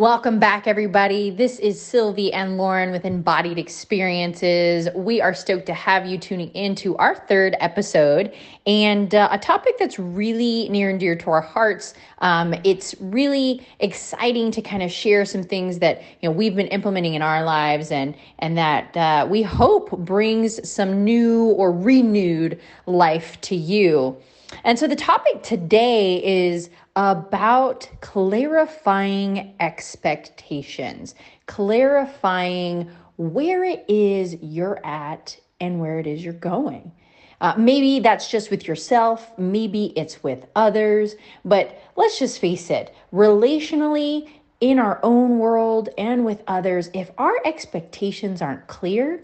Welcome back, everybody. This is Sylvie and Lauren with Embodied Experiences. We are stoked to have you tuning into our third episode and uh, a topic that's really near and dear to our hearts. Um, it's really exciting to kind of share some things that you know we've been implementing in our lives and and that uh, we hope brings some new or renewed life to you. And so the topic today is about clarifying expectations, clarifying where it is you're at and where it is you're going. Uh, maybe that's just with yourself, maybe it's with others, but let's just face it relationally, in our own world, and with others, if our expectations aren't clear,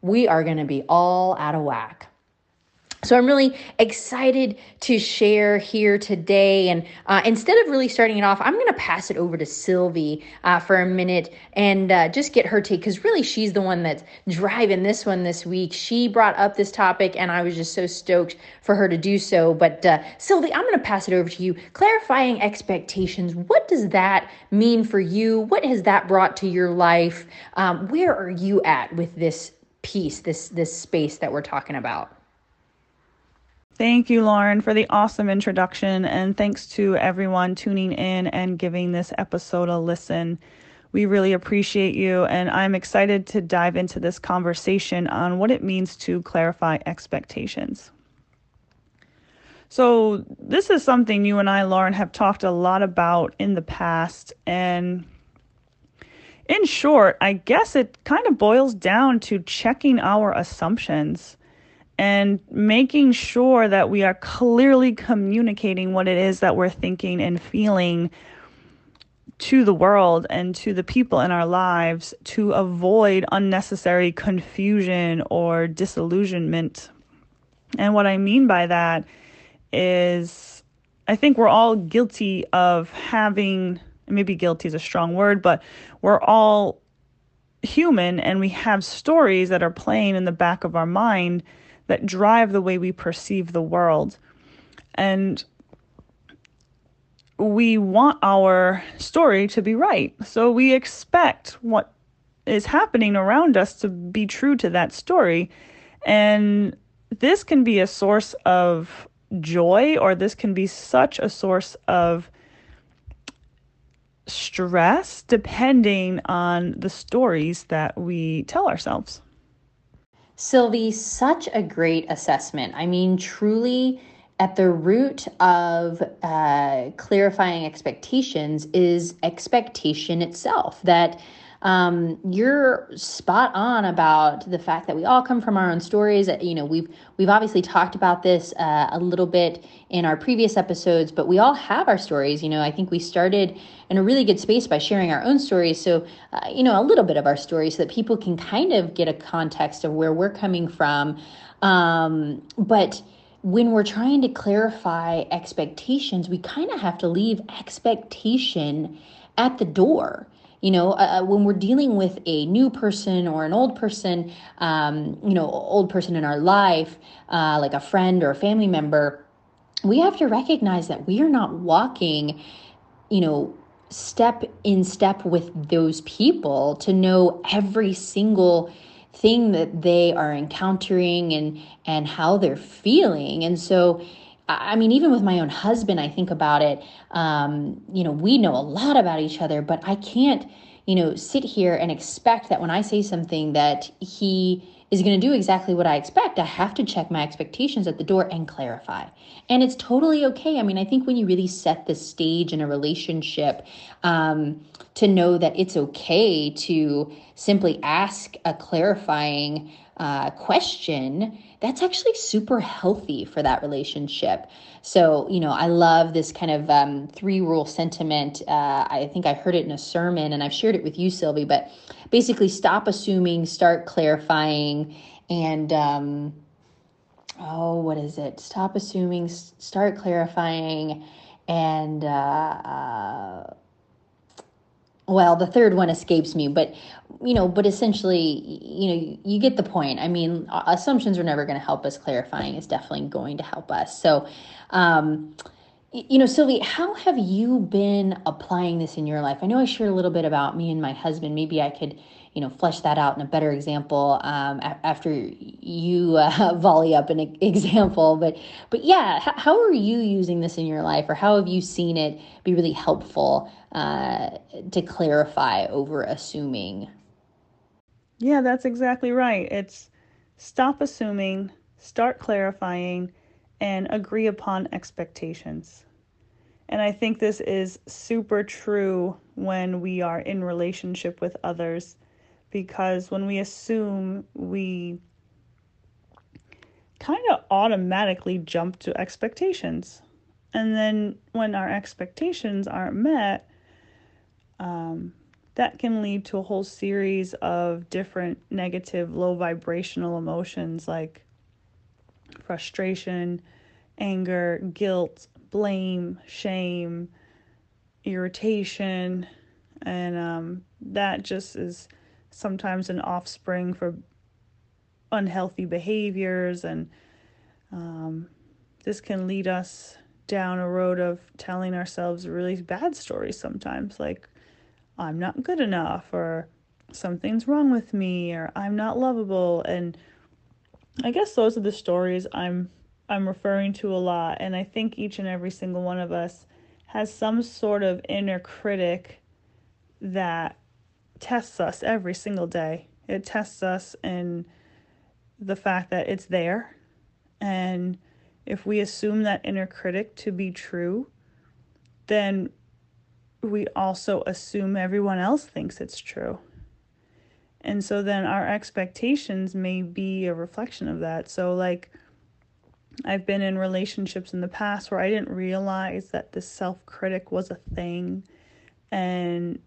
we are going to be all out of whack. So I'm really excited to share here today. And uh, instead of really starting it off, I'm going to pass it over to Sylvie uh, for a minute and uh, just get her take because really she's the one that's driving this one this week. She brought up this topic and I was just so stoked for her to do so. But uh, Sylvie, I'm going to pass it over to you. Clarifying expectations. What does that mean for you? What has that brought to your life? Um, where are you at with this piece, this this space that we're talking about? Thank you, Lauren, for the awesome introduction. And thanks to everyone tuning in and giving this episode a listen. We really appreciate you. And I'm excited to dive into this conversation on what it means to clarify expectations. So, this is something you and I, Lauren, have talked a lot about in the past. And in short, I guess it kind of boils down to checking our assumptions and making sure that we are clearly communicating what it is that we're thinking and feeling to the world and to the people in our lives to avoid unnecessary confusion or disillusionment. And what I mean by that is, I think we're all guilty of having, maybe guilty is a strong word, but we're all human and we have stories that are playing in the back of our mind that drive the way we perceive the world. And we want our story to be right. So we expect what is happening around us to be true to that story. And this can be a source of joy, or this can be such a source of stress, depending on the stories that we tell ourselves. Sylvie, such a great assessment. I mean, truly, at the root of uh, clarifying expectations is expectation itself. That um, you're spot on about the fact that we all come from our own stories. You know, we've we've obviously talked about this uh, a little bit in our previous episodes, but we all have our stories. You know, I think we started in a really good space by sharing our own stories. So, uh, you know, a little bit of our story so that people can kind of get a context of where we're coming from. Um, but when we're trying to clarify expectations, we kind of have to leave expectation at the door you know uh, uh, when we're dealing with a new person or an old person um, you know old person in our life uh, like a friend or a family member we have to recognize that we are not walking you know step in step with those people to know every single thing that they are encountering and and how they're feeling. And so I mean, even with my own husband, I think about it. Um, you know, we know a lot about each other, but I can't, you know, sit here and expect that when I say something that he is going to do exactly what I expect. I have to check my expectations at the door and clarify. And it's totally okay. I mean, I think when you really set the stage in a relationship, um, to know that it's okay to simply ask a clarifying uh, question, that's actually super healthy for that relationship. So, you know, I love this kind of um, three rule sentiment. Uh, I think I heard it in a sermon and I've shared it with you, Sylvie, but basically stop assuming, start clarifying, and, um, oh, what is it? Stop assuming, start clarifying, and, uh, uh well the third one escapes me but you know but essentially you know you get the point i mean assumptions are never going to help us clarifying is definitely going to help us so um You know, Sylvie, how have you been applying this in your life? I know I shared a little bit about me and my husband. Maybe I could, you know, flesh that out in a better example um, after you uh, volley up an example. But, but yeah, how are you using this in your life, or how have you seen it be really helpful uh, to clarify over assuming? Yeah, that's exactly right. It's stop assuming, start clarifying, and agree upon expectations. And I think this is super true when we are in relationship with others because when we assume, we kind of automatically jump to expectations. And then when our expectations aren't met, um, that can lead to a whole series of different negative, low vibrational emotions like frustration, anger, guilt, blame, shame, irritation, and um, that just is sometimes an offspring for unhealthy behaviors, and um, this can lead us down a road of telling ourselves really bad stories sometimes, like I'm not good enough, or something's wrong with me, or I'm not lovable, and I guess those are the stories I'm I'm referring to a lot and I think each and every single one of us has some sort of inner critic that tests us every single day. It tests us in the fact that it's there and if we assume that inner critic to be true, then we also assume everyone else thinks it's true. And so then our expectations may be a reflection of that. So, like, I've been in relationships in the past where I didn't realize that the self critic was a thing. And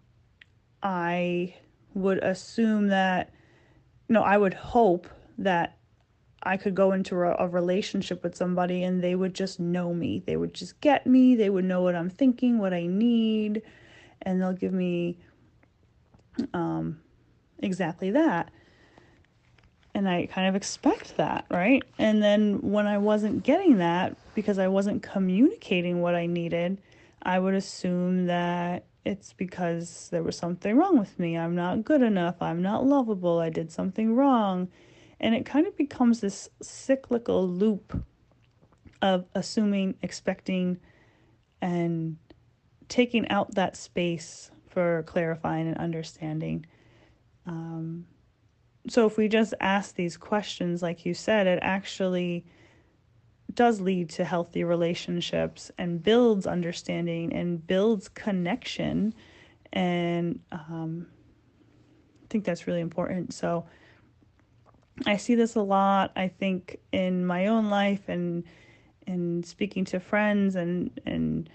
I would assume that, no, I would hope that I could go into a, a, relationship with somebody and they would just know me. They would just get me. They would know what I'm thinking, what I need, and they'll give me um, exactly that. And I kind of expect that, right? And then when I wasn't getting that because I wasn't communicating what I needed, I would assume that it's because there was something wrong with me. I'm not good enough. I'm not lovable. I did something wrong. And it kind of becomes this cyclical loop of assuming, expecting, and taking out that space for clarifying and understanding. Um, so if we just ask these questions, like you said, it actually does lead to healthy relationships and builds understanding and builds connection. And um, I think that's really important. So I see this a lot, I think, in my own life and and speaking to friends and and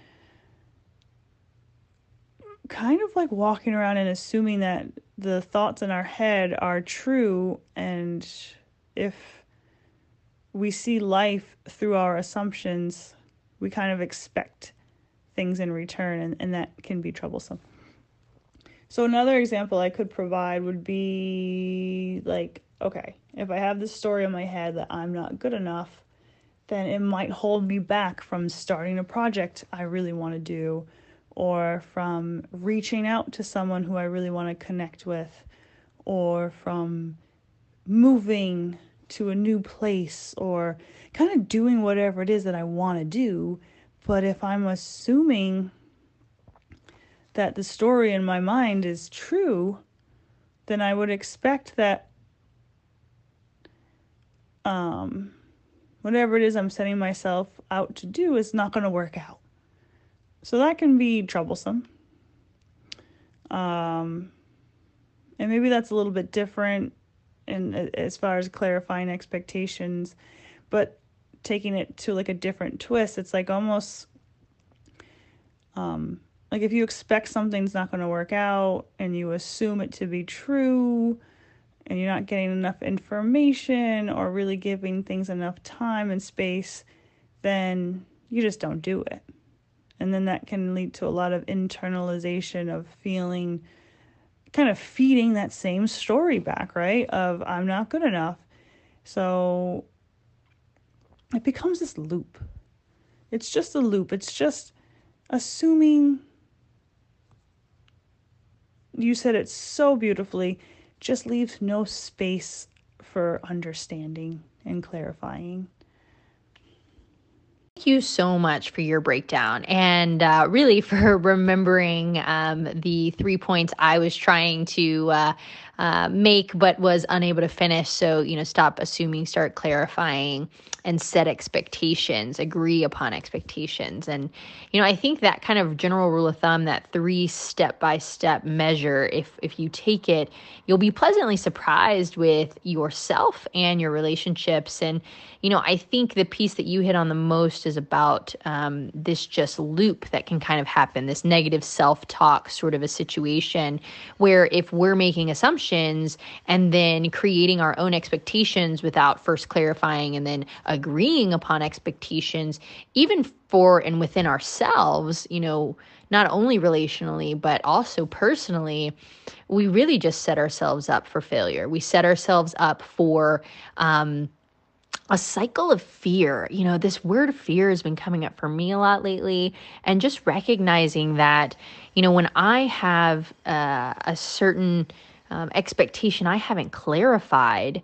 kind of like walking around and assuming that the thoughts in our head are true and if we see life through our assumptions we kind of expect things in return and, and that can be troublesome. So another example i could provide would be like okay if i have this story in my head that i'm not good enough then it might hold me back from starting a project i really want to do or from reaching out to someone who I really want to connect with, or from moving to a new place, or kind of doing whatever it is that I want to do. But if I'm assuming that the story in my mind is true, then I would expect that um, whatever it is I'm setting myself out to do is not going to work out. So that can be troublesome. Um, and maybe that's a little bit different in as far as clarifying expectations, but taking it to like a different twist, it's like almost um, like if you expect something's not going to work out and you assume it to be true and you're not getting enough information or really giving things enough time and space, then you just don't do it. And then that can lead to a lot of internalization of feeling kind of feeding that same story back, right? Of I'm not good enough. So it becomes this loop. It's just a loop. It's just assuming. You said it so beautifully, just leaves no space for understanding and clarifying. Thank you so much for your breakdown and uh, really for remembering um, the three points I was trying to uh, uh, make but was unable to finish. So, you know, stop assuming, start clarifying, and set expectations, agree upon expectations. And, you know, I think that kind of general rule of thumb, that three step by step measure, if, if you take it, you'll be pleasantly surprised with yourself and your relationships. And, you know, I think the piece that you hit on the most is about um, this just loop that can kind of happen, this negative self talk sort of a situation where if we're making assumptions and then creating our own expectations without first clarifying and then agreeing upon expectations, even for and within ourselves, you know, not only relationally, but also personally, we really just set ourselves up for failure. We set ourselves up for, um, a cycle of fear. You know, this word fear has been coming up for me a lot lately, and just recognizing that, you know, when I have uh, a certain um, expectation I haven't clarified,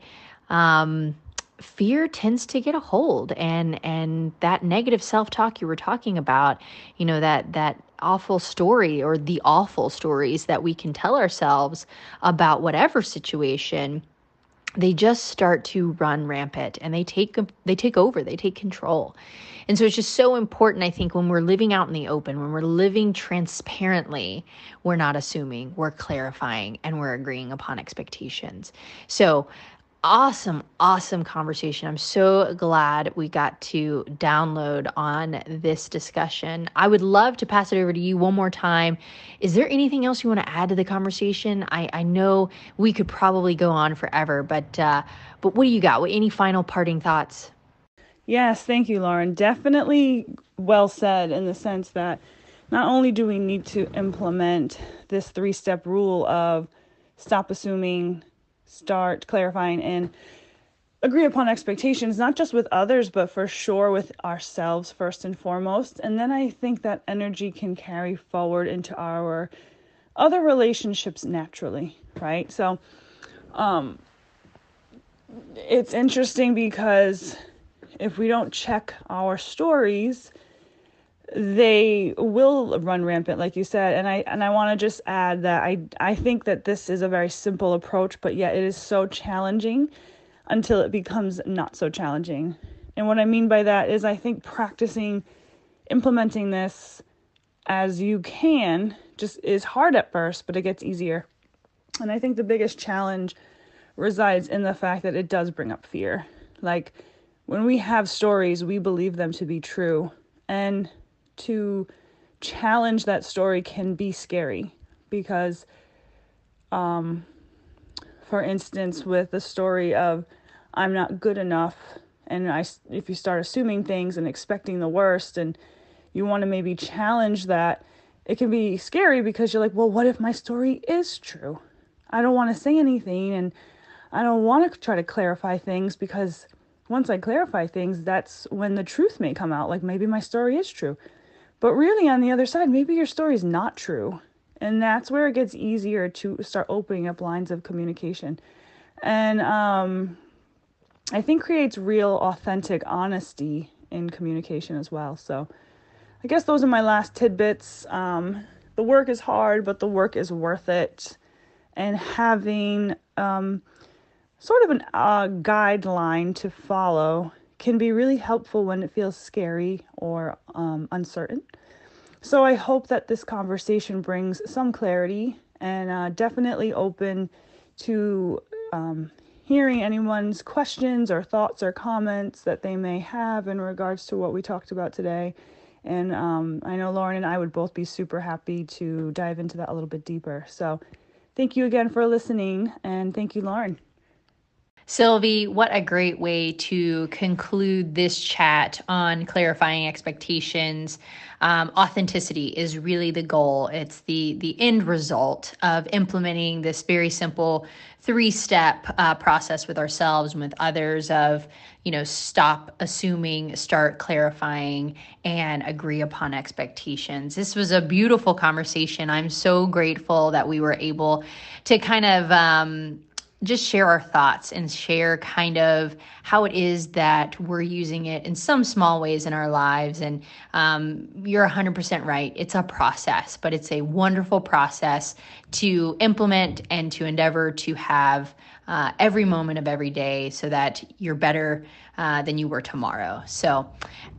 um, fear tends to get a hold. And and that negative self-talk you were talking about you know that that awful story or the awful stories that we can tell ourselves about whatever situation they just start to run rampant and they take they take over they take control. And so it's just so important i think when we're living out in the open when we're living transparently we're not assuming we're clarifying and we're agreeing upon expectations. So awesome, awesome conversation. I'm so glad we got to download on this discussion. I would love to pass it over to you one more time. Is there anything else you want to add to the conversation? I, I know we could probably go on forever, but uh, but what do you got? Any final parting thoughts? Yes, thank you, Lauren. Definitely well said in the sense that not only do we need to implement this three step rule of stop assuming, start clarifying and agree upon expectations, not just with others, but for sure with ourselves first and foremost. And then I think that energy can carry forward into our other relationships naturally, right? So, um, it's interesting because if we don't check our stories, they will run rampant like you said and i and i want to just add that i i think that this is a very simple approach but yet it is so challenging until it becomes not so challenging. And what i mean by that is i think practicing implementing this as you can just is hard at first but it gets easier. And i think the biggest challenge resides in the fact that it does bring up fear. Like when we have stories we believe them to be true. And to challenge that story can be scary because um for instance with the story of I'm not good enough and I if you start assuming things and expecting the worst and you want to maybe challenge that it can be scary because you're like well what if my story is true? I don't want to say anything and I don't want to try to clarify things because once I clarify things that's when the truth may come out like maybe my story is true but really, on the other side, maybe your story is not true. And that's where it gets easier to start opening up lines of communication. And um, I think creates real, authentic honesty in communication as well. So I guess those are my last tidbits. Um, the work is hard, but the work is worth it. And having um, sort of a uh, guideline to follow can be really helpful when it feels scary or um, uncertain. So I hope that this conversation brings some clarity and uh, definitely open to um, hearing anyone's questions or thoughts or comments that they may have in regards to what we talked about today. And um, I know Lauren and I would both be super happy to dive into that a little bit deeper. So thank you again for listening, and thank you, Lauren. Sylvie, what a great way to conclude this chat on clarifying expectations. Um, authenticity is really the goal. It's the the end result of implementing this very simple three step uh, process with ourselves and with others. Of you know, stop assuming, start clarifying, and agree upon expectations. This was a beautiful conversation. I'm so grateful that we were able to kind of. Um, just share our thoughts and share kind of how it is that we're using it in some small ways in our lives. And um, you're 100% right. It's a process, but it's a wonderful process to implement and to endeavor to have uh, every moment of every day so that you're better uh, than you were tomorrow. So,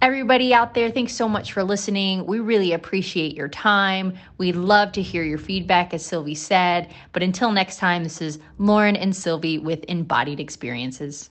everybody out there, thanks so much for listening. We really appreciate your time. We'd love to hear your feedback, as Sylvie said. But until next time, this is Lauren and Sylvie with Embodied Experiences.